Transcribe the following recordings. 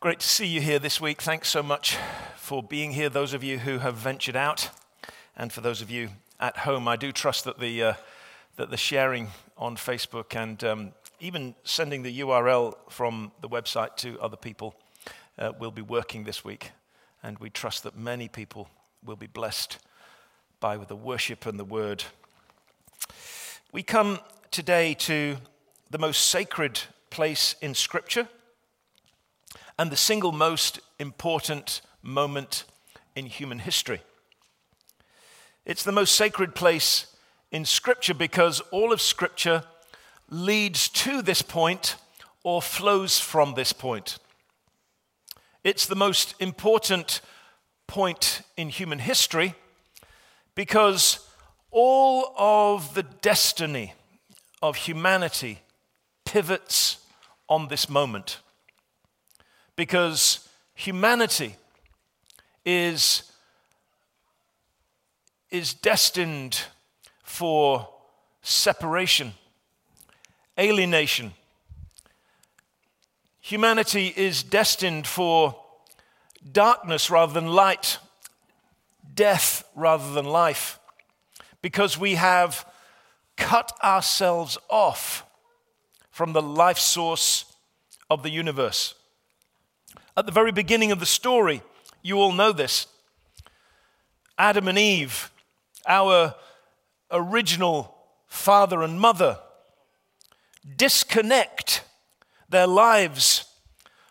Great to see you here this week. Thanks so much for being here, those of you who have ventured out, and for those of you at home. I do trust that the, uh, that the sharing on Facebook and um, even sending the URL from the website to other people uh, will be working this week. And we trust that many people will be blessed by the worship and the word. We come today to the most sacred place in Scripture and the single most important moment in human history. It's the most sacred place in Scripture because all of Scripture leads to this point or flows from this point. It's the most important point in human history because all of the destiny of humanity pivots on this moment because humanity is, is destined for separation, alienation. Humanity is destined for darkness rather than light, death rather than life, because we have cut ourselves off from the life source of the universe. At the very beginning of the story, you all know this. Adam and Eve, our original father and mother, disconnect their lives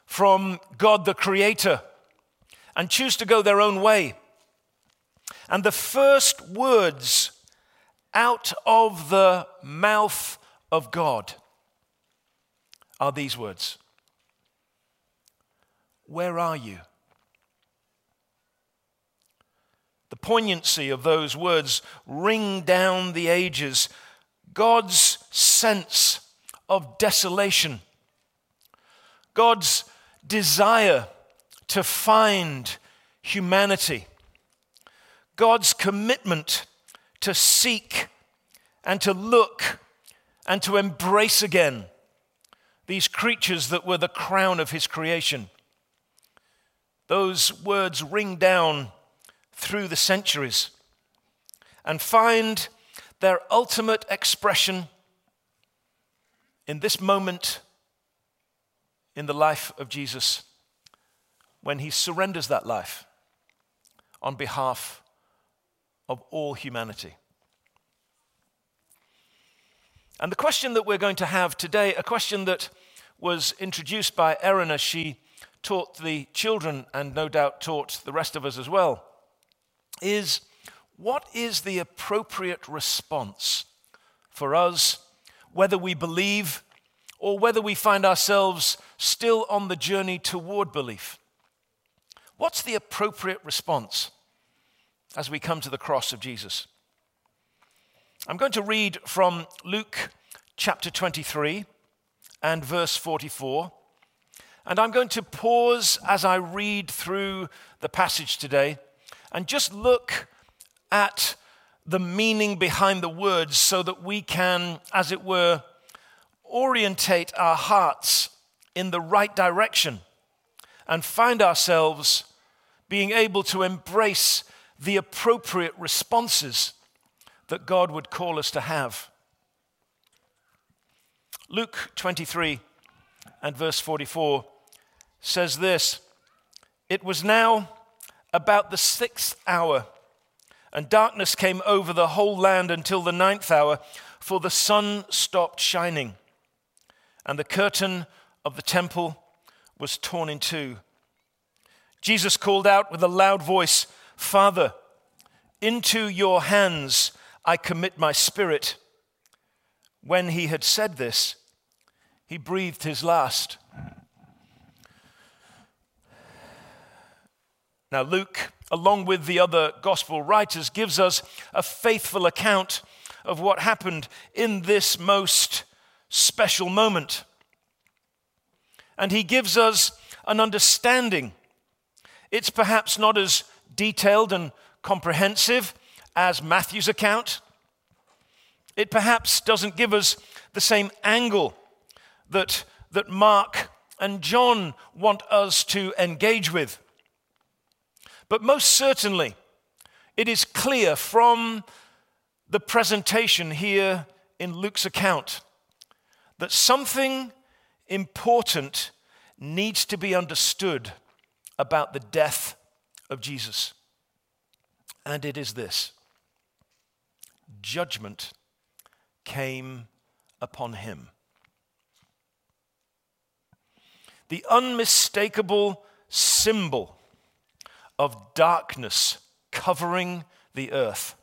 from God the Creator and choose to go their own way. And the first words out of the mouth of God are these words where are you? The poignancy of those words ring down the ages. God's sense of desolation, God's desire to find humanity, God's commitment to seek and to look and to embrace again these creatures that were the crown of his creation. Those words ring down through the centuries and find their ultimate expression in this moment in the life of Jesus when he surrenders that life on behalf of all humanity. And the question that we're going to have today, a question that was introduced by Erin as she taught the children and no doubt taught the rest of us as well is what is the appropriate response for us, whether we believe or whether we find ourselves still on the journey toward belief? What's the appropriate response as we come to the cross of Jesus? I'm going to read from Luke chapter 23 and verse 44. And I'm going to pause as I read through the passage today and just look at the meaning behind the words so that we can, as it were, orientate our hearts in the right direction and find ourselves being able to embrace the appropriate responses that God would call us to have. Luke 23 and verse 44 says this It was now about the sixth hour, and darkness came over the whole land until the ninth hour, for the sun stopped shining, and the curtain of the temple was torn in two. Jesus called out with a loud voice, Father, into your hands I commit my spirit. When he had said this, he breathed his last. Now, Luke, along with the other gospel writers, gives us a faithful account of what happened in this most special moment. And he gives us an understanding. It's perhaps not as detailed and comprehensive as Matthew's account. It perhaps doesn't give us the same angle that, that Mark and John want us to engage with. But most certainly, it is clear from the presentation here in Luke's account that something important needs to be understood about the death of Jesus. And it is this judgment came upon him. The unmistakable symbol of darkness covering the earth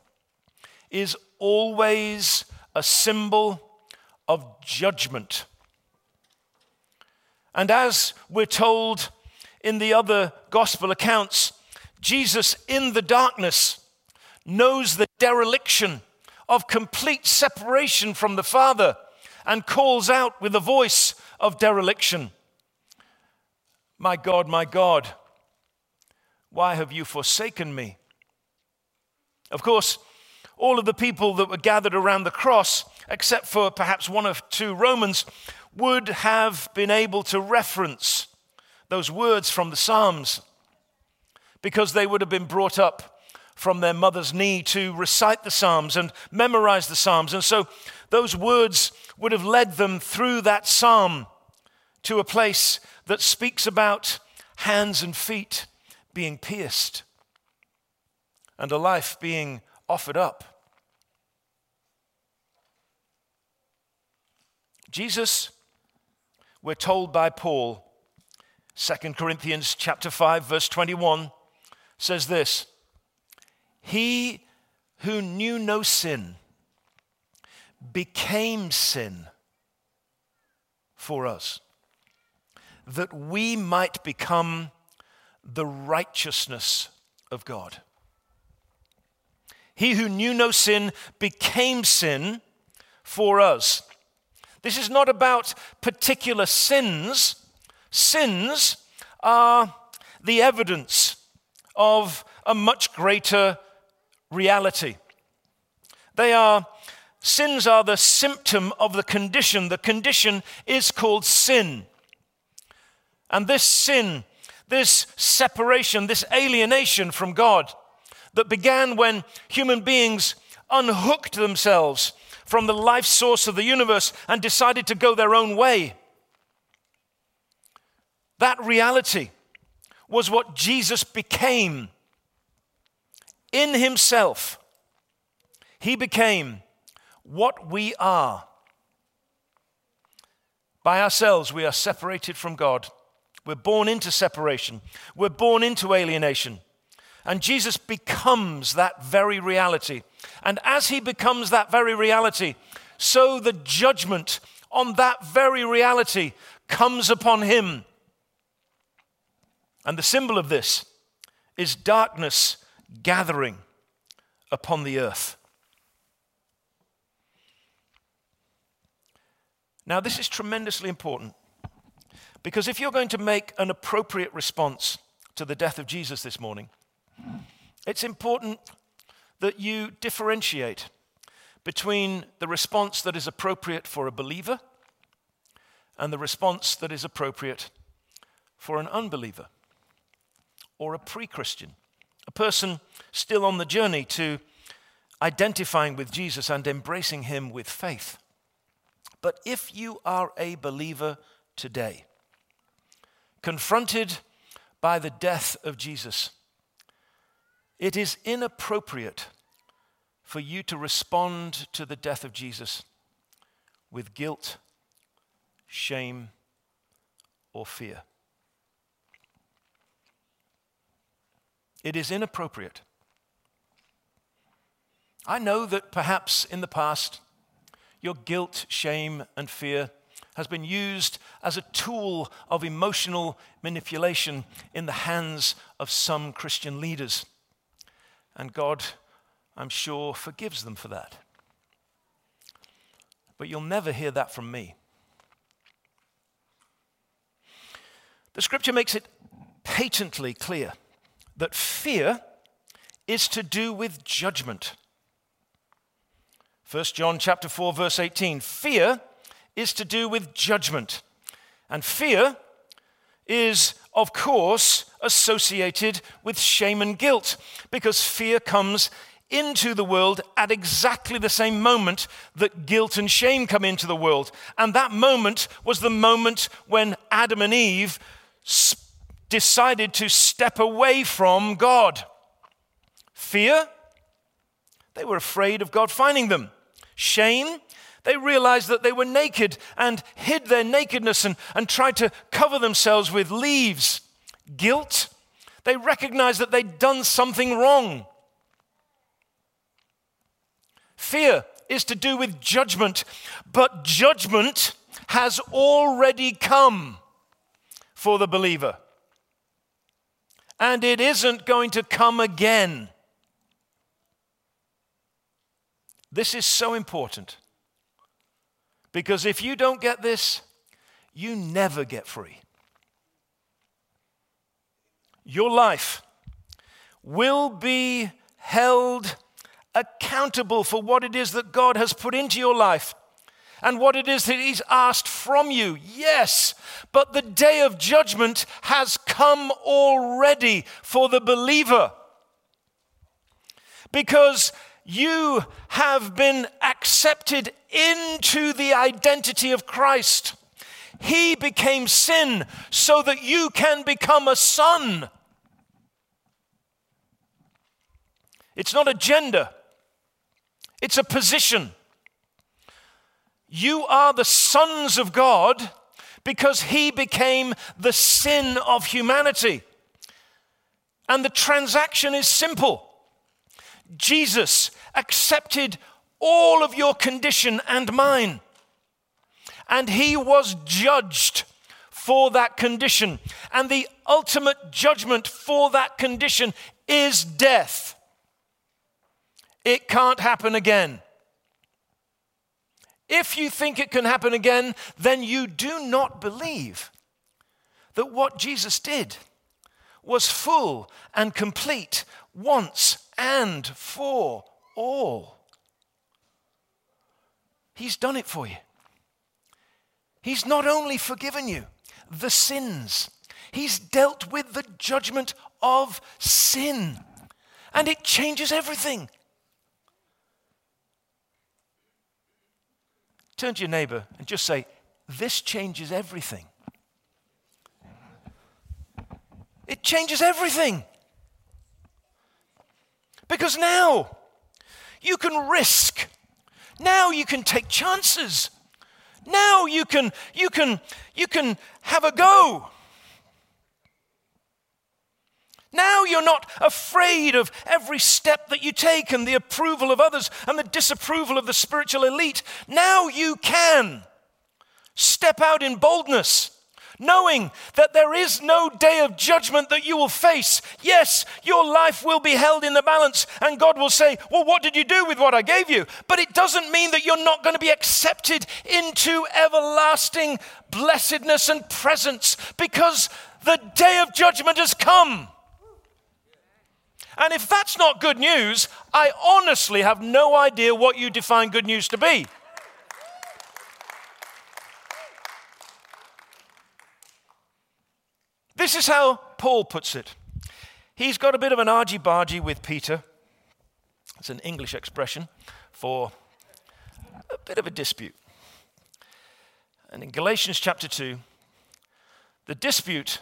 is always a symbol of judgment. And as we're told in the other gospel accounts, Jesus in the darkness knows the dereliction of complete separation from the Father and calls out with a voice of dereliction My God, my God, why have you forsaken me? Of course, all of the people that were gathered around the cross, except for perhaps one or two Romans, would have been able to reference those words from the Psalms because they would have been brought up from their mother's knee to recite the Psalms and memorize the Psalms. And so those words would have led them through that psalm to a place that speaks about hands and feet being pierced and a life being offered up. Jesus, we're told by Paul, 2 Corinthians chapter 5 verse 21 says this, he who knew no sin became sin for us, that we might become the righteousness of God. He who knew no sin became sin for us. This is not about particular sins. Sins are the evidence of a much greater reality. They are, sins are the symptom of the condition. The condition is called sin. And this sin, this separation, this alienation from God that began when human beings unhooked themselves from the life source of the universe and decided to go their own way. That reality was what Jesus became in himself, he became what we are. By ourselves, we are separated from God. We're born into separation. We're born into alienation. And Jesus becomes that very reality. And as he becomes that very reality, so the judgment on that very reality comes upon him. And the symbol of this is darkness gathering upon the earth. Now, this is tremendously important because if you're going to make an appropriate response to the death of Jesus this morning, it's important that you differentiate between the response that is appropriate for a believer and the response that is appropriate for an unbeliever or a pre Christian a person still on the journey to identifying with Jesus and embracing him with faith. But if you are a believer today, confronted by the death of Jesus, it is inappropriate for you to respond to the death of Jesus with guilt, shame, or fear. It is inappropriate. I know that perhaps in the past, your guilt, shame, and fear has been used as a tool of emotional manipulation in the hands of some Christian leaders. And God, I'm sure, forgives them for that. But you'll never hear that from me. The scripture makes it patently clear that fear is to do with judgment. 1 John chapter 4 verse 18 fear is to do with judgment and fear is, of course, associated with shame and guilt because fear comes into the world at exactly the same moment that guilt and shame come into the world. And that moment was the moment when Adam and Eve decided to step away from God. Fear, they were afraid of God finding them. Shame, they realized that they were naked and hid their nakedness and, and tried to cover themselves with leaves. Guilt, they recognized that they'd done something wrong. Fear is to do with judgment, but judgment has already come for the believer. And it isn't going to come again. This is so important. Because if you don't get this, you never get free. Your life will be held accountable for what it is that God has put into your life and what it is that He's asked from you. Yes, but the day of judgment has come already for the believer. Because you have been accepted into the identity of Christ. He became sin so that you can become a son. It's not a gender, it's a position. You are the sons of God because He became the sin of humanity. And the transaction is simple Jesus accepted all of your condition and mine, and He was judged for that condition. And the ultimate judgment for that condition is death. It can't happen again. If you think it can happen again, then you do not believe that what Jesus did was full and complete once and for all. He's done it for you. He's not only forgiven you the sins, He's dealt with the judgment of sin. And it changes everything. Turn to your neighbor and just say, This changes everything. It changes everything. Because now you can risk. Now you can take chances. Now you can you can you can have a go. Now you're not afraid of every step that you take and the approval of others and the disapproval of the spiritual elite. Now you can step out in boldness, knowing that there is no day of judgment that you will face. Yes, your life will be held in the balance, and God will say, Well, what did you do with what I gave you? But it doesn't mean that you're not going to be accepted into everlasting blessedness and presence because the day of judgment has come. And if that's not good news, I honestly have no idea what you define good news to be. This is how Paul puts it. He's got a bit of an argy bargy with Peter. It's an English expression for a bit of a dispute. And in Galatians chapter 2, the dispute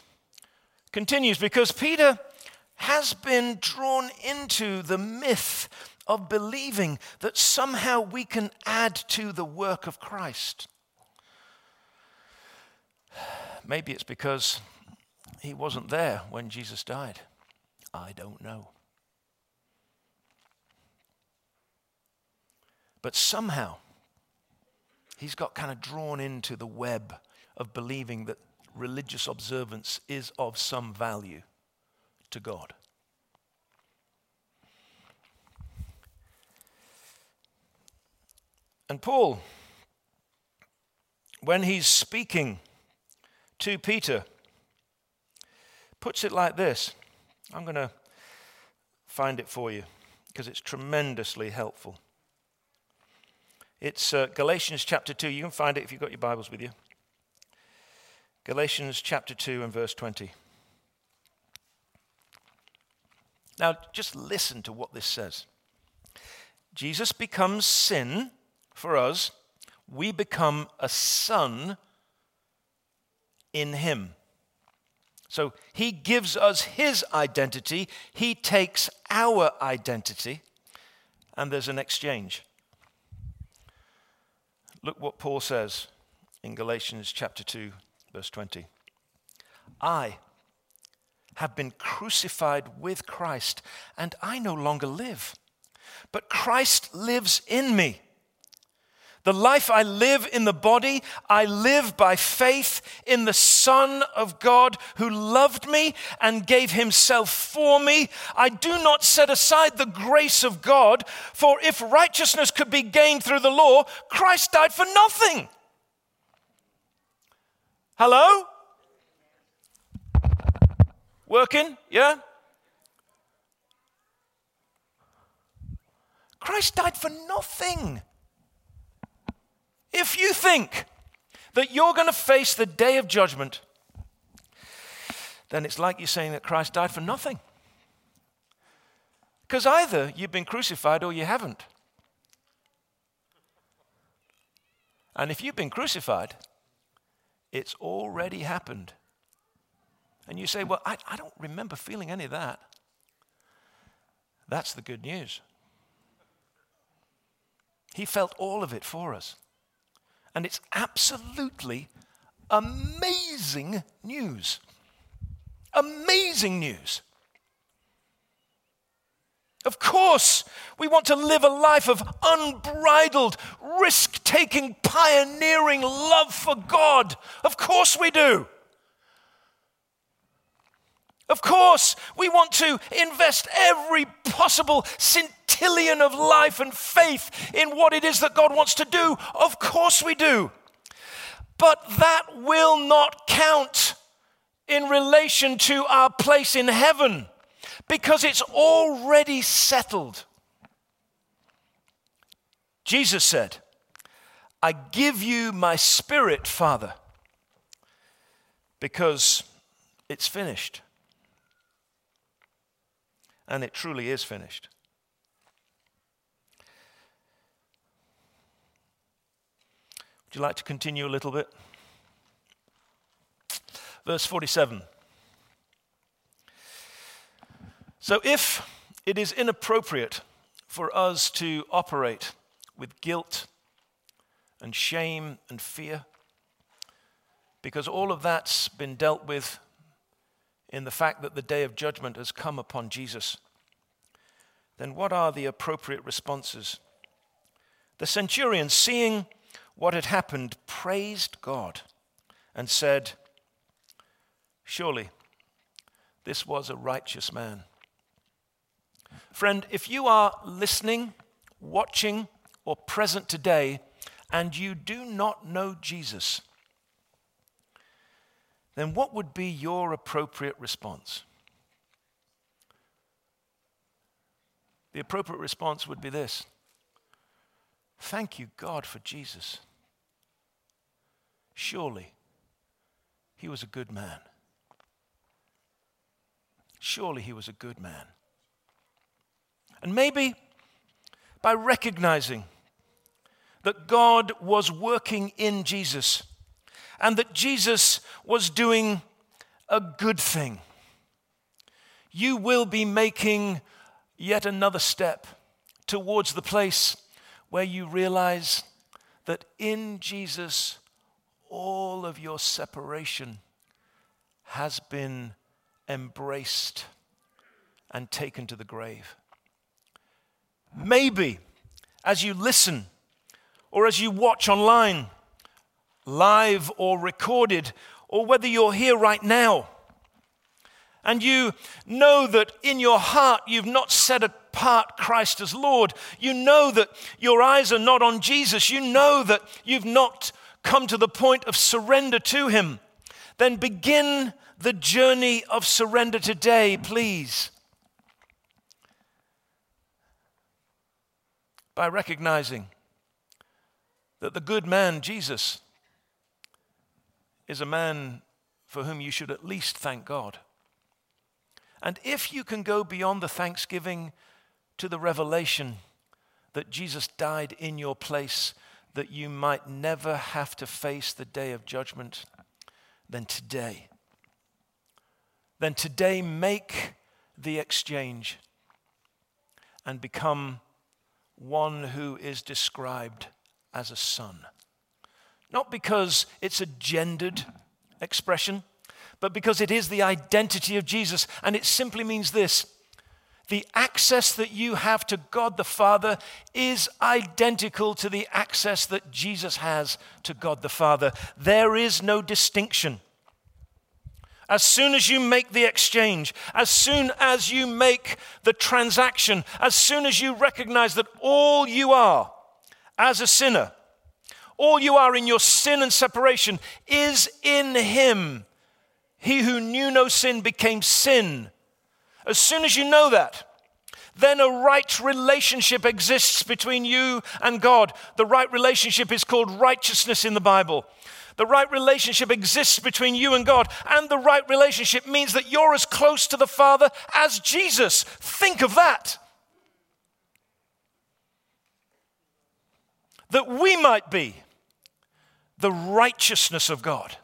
continues because Peter has been drawn into the myth of believing that somehow we can add to the work of Christ. Maybe it's because he wasn't there when Jesus died. I don't know. But somehow, he's got kind of drawn into the web of believing that religious observance is of some value to God. And Paul, when he's speaking to Peter, puts it like this. I'm going to find it for you because it's tremendously helpful. It's uh, Galatians chapter 2. You can find it if you've got your Bibles with you. Galatians chapter 2 and verse 20. Now, just listen to what this says. Jesus becomes sin for us, we become a son in him. So he gives us his identity, he takes our identity, and there's an exchange. Look what Paul says in Galatians chapter 2, verse 20. I have been crucified with Christ, and I no longer live, but Christ lives in me. The life I live in the body, I live by faith in the Son of God who loved me and gave himself for me. I do not set aside the grace of God, for if righteousness could be gained through the law, Christ died for nothing. Hello? Working? Yeah? Christ died for nothing. If you think that you're going to face the day of judgment, then it's like you're saying that Christ died for nothing. Because either you've been crucified or you haven't. And if you've been crucified, it's already happened. And you say, Well, I, I don't remember feeling any of that. That's the good news. He felt all of it for us. And it's absolutely amazing news. Amazing news. Of course, we want to live a life of unbridled, risk taking, pioneering love for God. Of course, we do. Of course, we want to invest every possible centillion of life and faith in what it is that God wants to do. Of course, we do. But that will not count in relation to our place in heaven because it's already settled. Jesus said, I give you my spirit, Father, because it's finished and it truly is finished. Would you like to continue a little bit? Verse 47. So, if it is inappropriate for us to operate with guilt and shame and fear, because all of that's been dealt with in the fact that the day of judgment has come upon Jesus, then what are the appropriate responses? The centurion, seeing what had happened, praised God and said, Surely this was a righteous man. Friend, if you are listening, watching, or present today, and you do not know Jesus, then what would be your appropriate response? The appropriate response would be this Thank you, God, for Jesus. Surely he was a good man. Surely he was a good man. And maybe by recognizing that God was working in Jesus and that Jesus was doing a good thing, you will be making yet another step towards the place where you realize that in Jesus, all of your separation has been embraced and taken to the grave. Maybe as you listen or as you watch online, live or recorded, or whether you're here right now, and you know that in your heart you've not set apart Christ as Lord, you know that your eyes are not on Jesus, you know that you've not come to the point of surrender to Him, then begin the journey of surrender today, please. By recognizing that the good man, Jesus, is a man for whom you should at least thank God. And if you can go beyond the thanksgiving to the revelation that Jesus died in your place that you might never have to face the day of judgment, then today, then today make the exchange and become one who is described as a son. Not because it's a gendered expression, but because it is the identity of Jesus. And it simply means this the access that you have to God the Father is identical to the access that Jesus has to God the Father. There is no distinction. As soon as you make the exchange, as soon as you make the transaction, as soon as you recognize that all you are as a sinner, all you are in your sin and separation is in Him. He who knew no sin became sin. As soon as you know that, then a right relationship exists between you and God. The right relationship is called righteousness in the Bible. The right relationship exists between you and God, and the right relationship means that you're as close to the Father as Jesus. Think of that. That we might be the righteousness of God.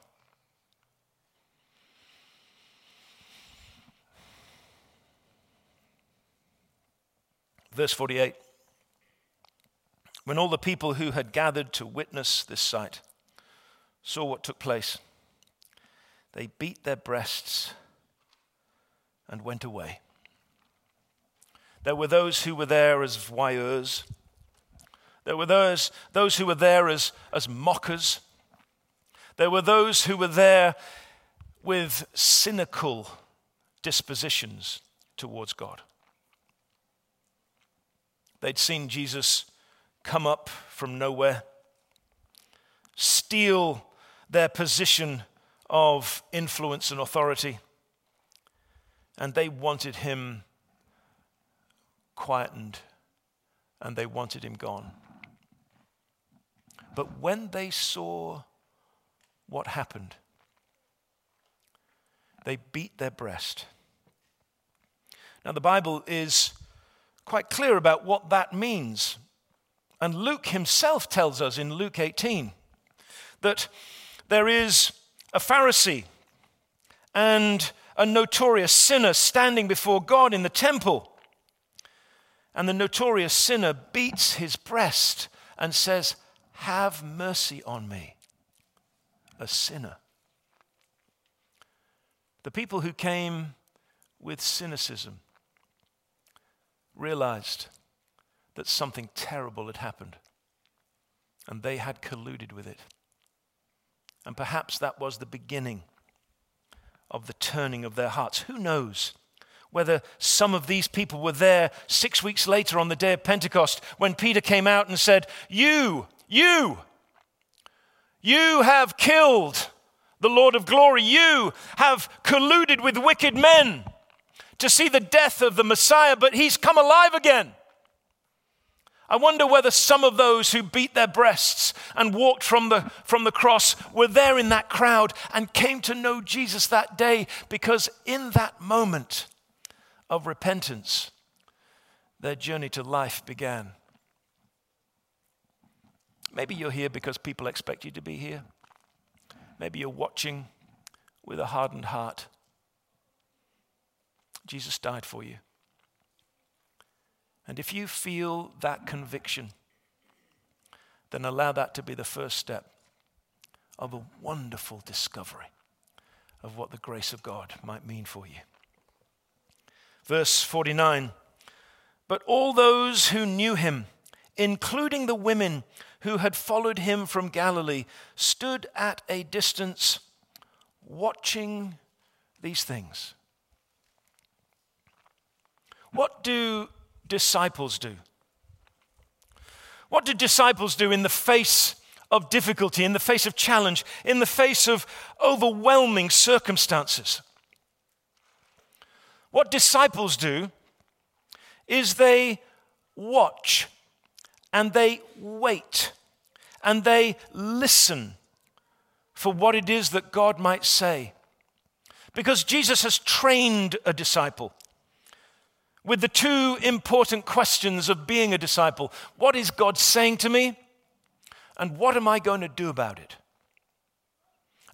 Verse 48 When all the people who had gathered to witness this sight saw what took place, they beat their breasts and went away. There were those who were there as voyeurs. There were those, those who were there as, as mockers. There were those who were there with cynical dispositions towards God. They'd seen Jesus come up from nowhere, steal their position of influence and authority, and they wanted him quietened and they wanted him gone. But when they saw what happened, they beat their breast. Now, the Bible is quite clear about what that means. And Luke himself tells us in Luke 18 that there is a Pharisee and a notorious sinner standing before God in the temple. And the notorious sinner beats his breast and says, Have mercy on me, a sinner. The people who came with cynicism realized that something terrible had happened and they had colluded with it. And perhaps that was the beginning of the turning of their hearts. Who knows whether some of these people were there six weeks later on the day of Pentecost when Peter came out and said, You, you, you have killed the Lord of glory. You have colluded with wicked men to see the death of the Messiah, but he's come alive again. I wonder whether some of those who beat their breasts and walked from the, from the cross were there in that crowd and came to know Jesus that day because in that moment of repentance, their journey to life began. Maybe you're here because people expect you to be here. Maybe you're watching with a hardened heart. Jesus died for you. And if you feel that conviction, then allow that to be the first step of a wonderful discovery of what the grace of God might mean for you. Verse 49 But all those who knew him, including the women who had followed him from Galilee, stood at a distance watching these things. What do disciples do? What do disciples do in the face of difficulty, in the face of challenge, in the face of overwhelming circumstances? What disciples do is they watch and they wait and they listen for what it is that God might say Because Jesus has trained a disciple with the two important questions of being a disciple What is God saying to me? And what am I going to do about it?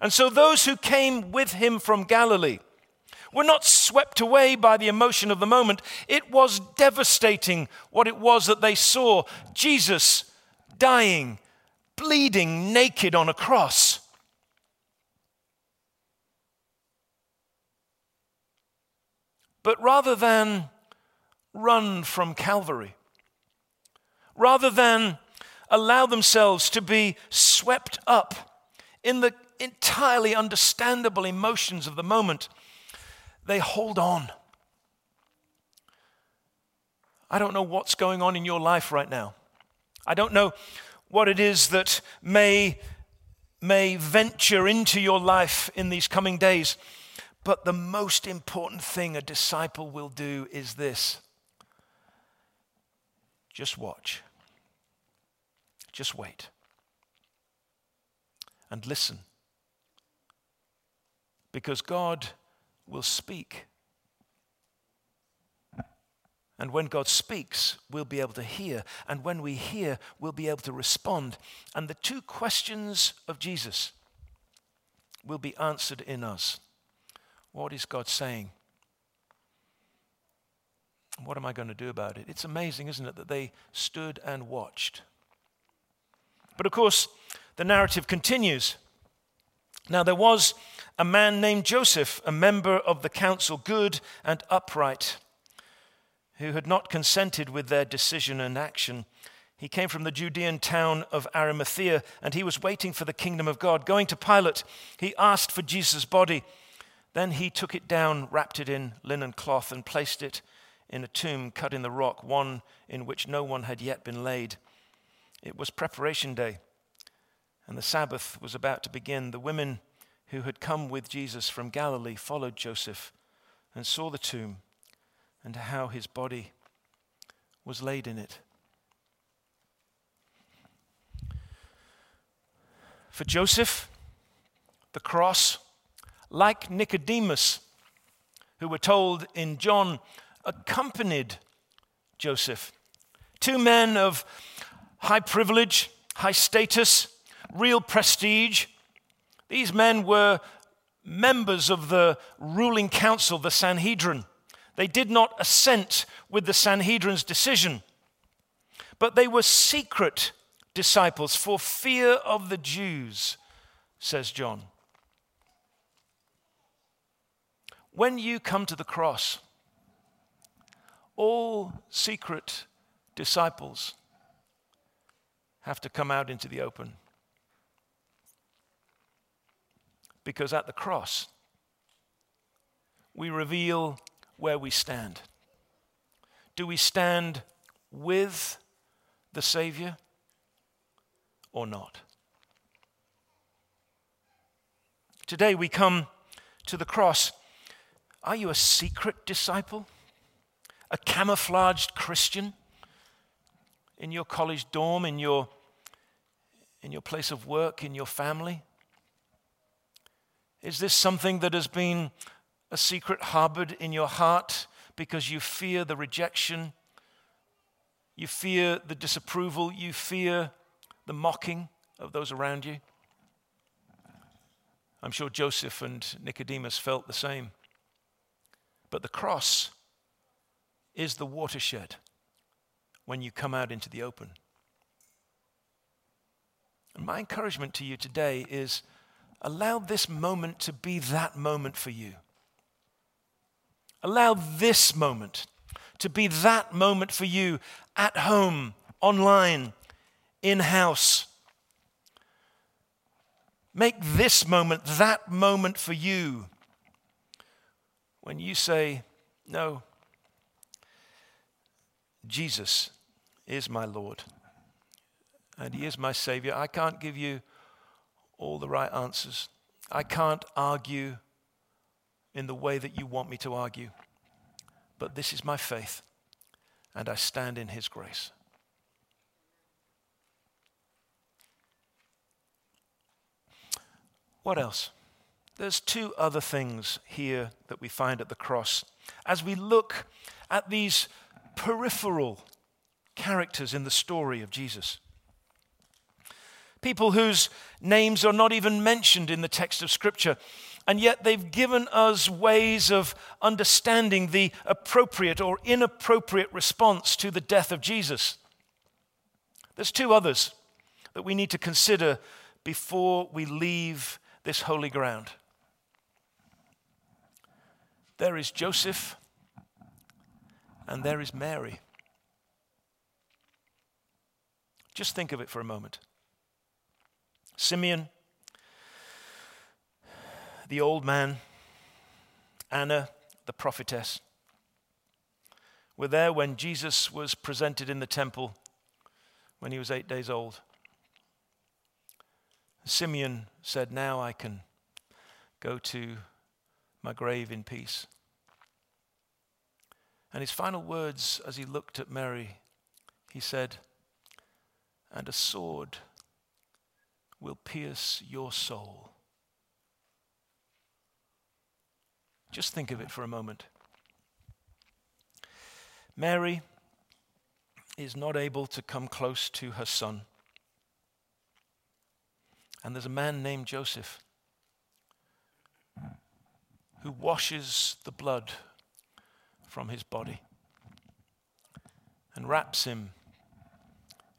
And so those who came with him from Galilee were not swept away by the emotion of the moment. It was devastating what it was that they saw Jesus dying, bleeding naked on a cross. But rather than run from Calvary, rather than allow themselves to be swept up in the entirely understandable emotions of the moment, they hold on. I don't know what's going on in your life right now. I don't know what it is that may, may venture into your life in these coming days. But the most important thing a disciple will do is this just watch. Just wait. And listen. Because God will speak. And when God speaks, we'll be able to hear. And when we hear, we'll be able to respond. And the two questions of Jesus will be answered in us What is God saying? What am I going to do about it? It's amazing, isn't it, that they stood and watched. But of course, the narrative continues. Now, there was a man named Joseph, a member of the council, good and upright, who had not consented with their decision and action. He came from the Judean town of Arimathea, and he was waiting for the kingdom of God. Going to Pilate, he asked for Jesus' body. Then he took it down, wrapped it in linen cloth, and placed it in a tomb cut in the rock, one in which no one had yet been laid. It was preparation day, and the Sabbath was about to begin. The women who had come with Jesus from Galilee followed Joseph and saw the tomb and how his body was laid in it. For Joseph, the cross, like Nicodemus, who were told in John accompanied Joseph. Two men of high privilege, high status, real prestige. These men were members of the ruling council, the Sanhedrin. They did not assent with the Sanhedrin's decision, but they were secret disciples for fear of the Jews, says John. When you come to the cross, all secret disciples have to come out into the open. Because at the cross, we reveal where we stand. Do we stand with the Savior or not? Today we come to the cross. Are you a secret disciple? A camouflaged Christian in your college dorm, in your, in your place of work, in your family? Is this something that has been a secret harbored in your heart because you fear the rejection, you fear the disapproval, you fear the mocking of those around you? I'm sure Joseph and Nicodemus felt the same. But the cross is the watershed when you come out into the open. And my encouragement to you today is allow this moment to be that moment for you. Allow this moment to be that moment for you at home, online, in house. Make this moment that moment for you when you say, No, Jesus is my Lord and He is my Savior. I can't give you all the right answers. I can't argue in the way that you want me to argue. But this is my faith, and I stand in His grace. What else? there's two other things here that we find at the cross. As we look at these peripheral characters in the story of Jesus, people whose names are not even mentioned in the text of Scripture, and yet they've given us ways of understanding the appropriate or inappropriate response to the death of Jesus. There's two others that we need to consider before we leave this holy ground. There is Joseph and there is Mary. Just think of it for a moment. Simeon, the old man, Anna, the prophetess, were there when Jesus was presented in the temple when he was eight days old. Simeon said, Now I can go to my grave in peace. And his final words as he looked at Mary, he said, And a sword will pierce your soul. Just think of it for a moment. Mary is not able to come close to her son. And there's a man named Joseph who washes the blood from his body and wraps him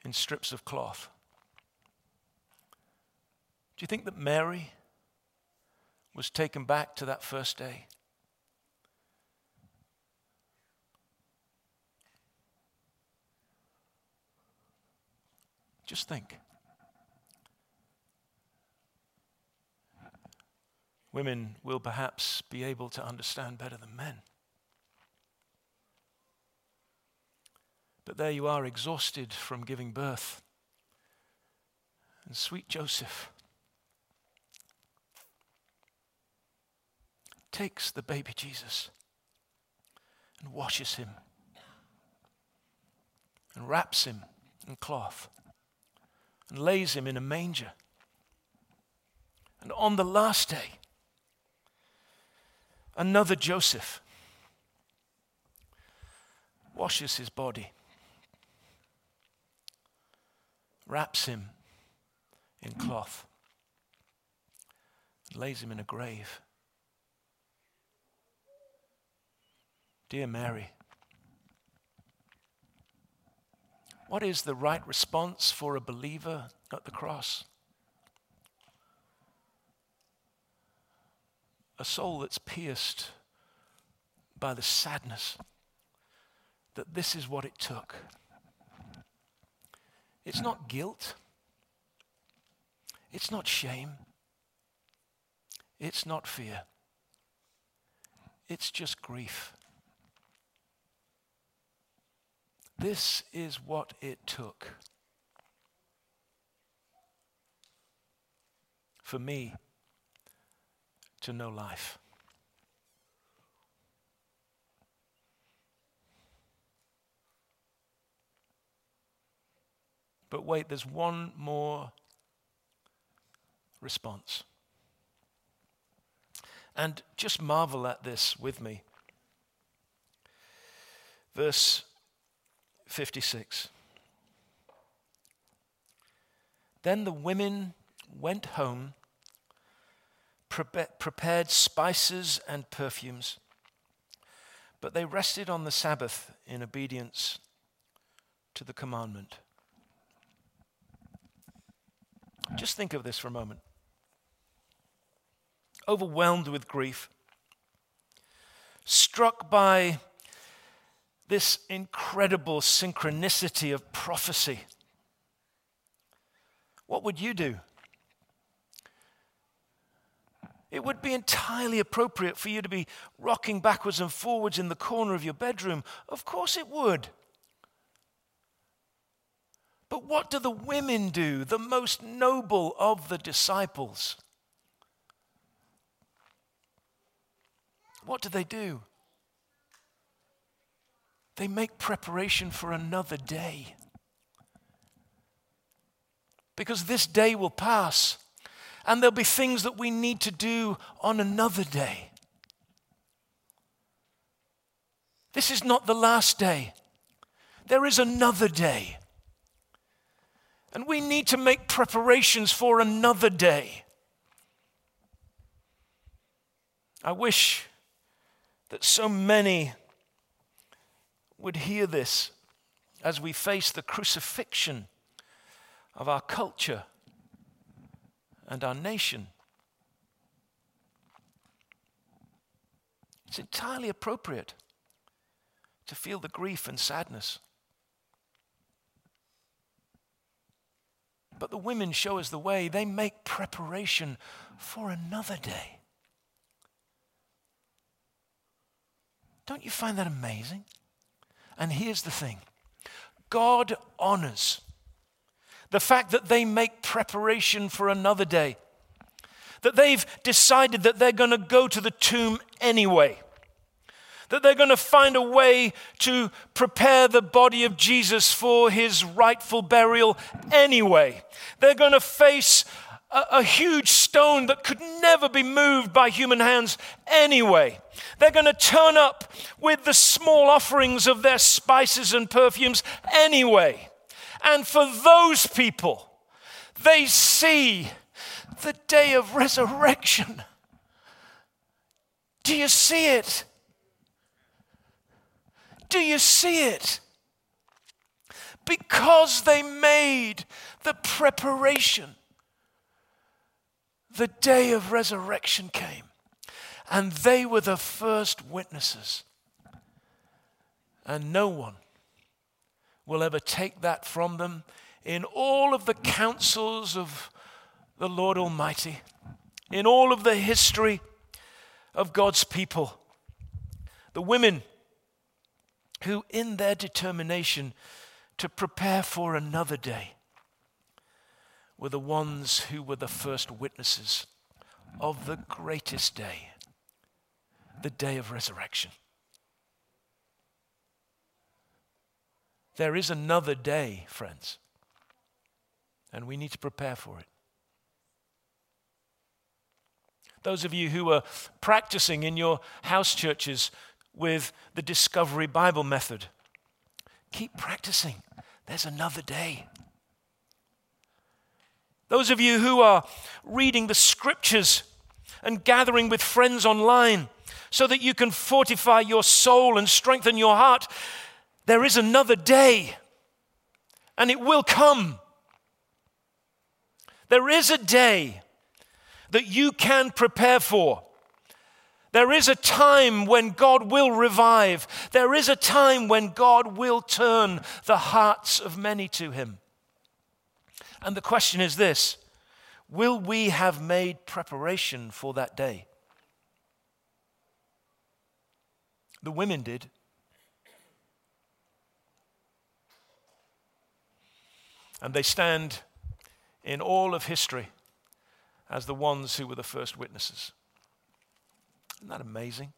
in strips of cloth. Do you think that Mary was taken back to that first day? Just think. Women will perhaps be able to understand better than men. But there you are, exhausted from giving birth. And sweet Joseph takes the baby Jesus and washes him and wraps him in cloth and lays him in a manger. And on the last day, another Joseph washes his body, wraps him in cloth, and lays him in a grave. Dear Mary, What is the right response for a believer at the cross? A soul that's pierced by the sadness that this is what it took. It's not guilt. It's not shame. It's not fear. It's just grief. This is what it took for me to know life. But wait, there's one more response. And just marvel at this with me. Verse 56. Then the women went home, prepared spices and perfumes, but they rested on the Sabbath in obedience to the commandment. Just think of this for a moment. Overwhelmed with grief, struck by this incredible synchronicity of prophecy. What would you do? It would be entirely appropriate for you to be rocking backwards and forwards in the corner of your bedroom. Of course, it would. But what do the women do, the most noble of the disciples? What do they do? They make preparation for another day. Because this day will pass And there'll be things that we need to do on another day. This is not the last day. There is another day. And we need to make preparations for another day. I wish that so many would hear this as we face the crucifixion of our culture and our nation. It's entirely appropriate to feel the grief and sadness. But the women show us the way. They make preparation for another day. Don't you find that amazing? And here's the thing God honors the fact that they make preparation for another day, that they've decided that they're going to go to the tomb anyway that they're going to find a way to prepare the body of Jesus for his rightful burial anyway. They're going to face a, a, huge stone that could never be moved by human hands anyway. They're going to turn up with the small offerings of their spices and perfumes anyway. And for those people, they see the day of resurrection. Do you see it? Do you see it? Because they made the preparation, the day of resurrection came, and they were the first witnesses. And no one will ever take that from them in all of the counsels of the Lord Almighty, in all of the history of God's people. The women who, in their determination to prepare for another day, were the ones who were the first witnesses of the greatest day, the day of resurrection. There is another day, friends, and we need to prepare for it. Those of you who are practicing in your house churches with the Discovery Bible method. Keep practicing. There's another day. Those of you who are reading the scriptures and gathering with friends online so that you can fortify your soul and strengthen your heart, there is another day and it will come. There is a day that you can prepare for. There is a time when God will revive. There is a time when God will turn the hearts of many to Him. And the question is this Will we have made preparation for that day? The women did. And they stand in all of history as the ones who were the first witnesses. Isn't that amazing?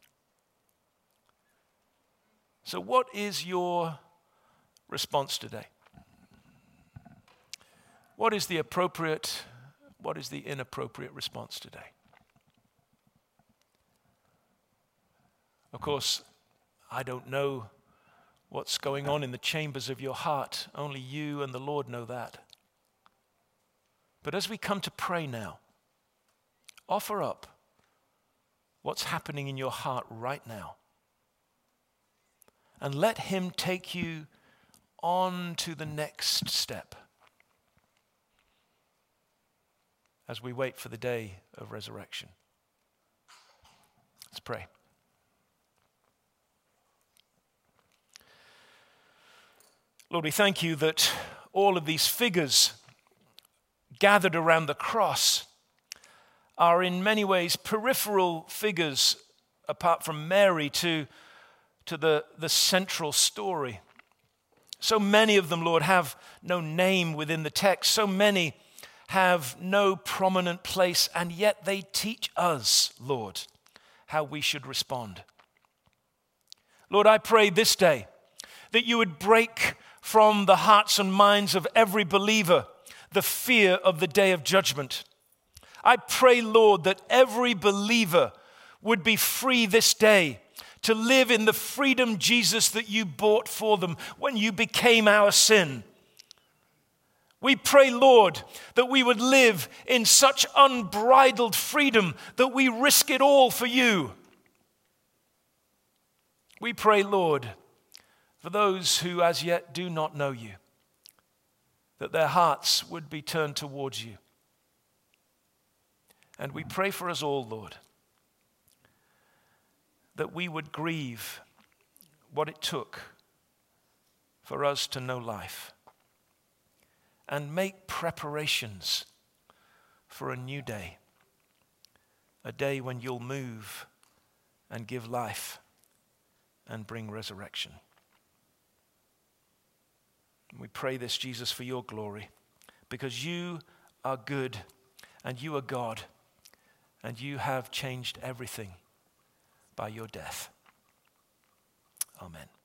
So, what is your response today? What is the appropriate, what is the inappropriate response today? Of course, I don't know what's going on in the chambers of your heart. Only you and the Lord know that. But as we come to pray now, offer up what's happening in your heart right now. And let Him take you on to the next step as we wait for the day of resurrection. Let's pray. Lord, we thank you that all of these figures gathered around the cross are in many ways peripheral figures apart from Mary to, to the, the central story. So many of them, Lord, have no name within the text. So many have no prominent place, and yet they teach us, Lord, how we should respond. Lord, I pray this day that you would break from the hearts and minds of every believer the fear of the day of judgment I pray, Lord, that every believer would be free this day to live in the freedom, Jesus, that you bought for them when you became our sin. We pray, Lord, that we would live in such unbridled freedom that we risk it all for you. We pray, Lord, for those who as yet do not know you, that their hearts would be turned towards you. And we pray for us all, Lord, that we would grieve what it took for us to know life and make preparations for a new day, a day when you'll move and give life and bring resurrection. We pray this, Jesus, for your glory, because you are good and you are God, and you have changed everything by your death. Amen.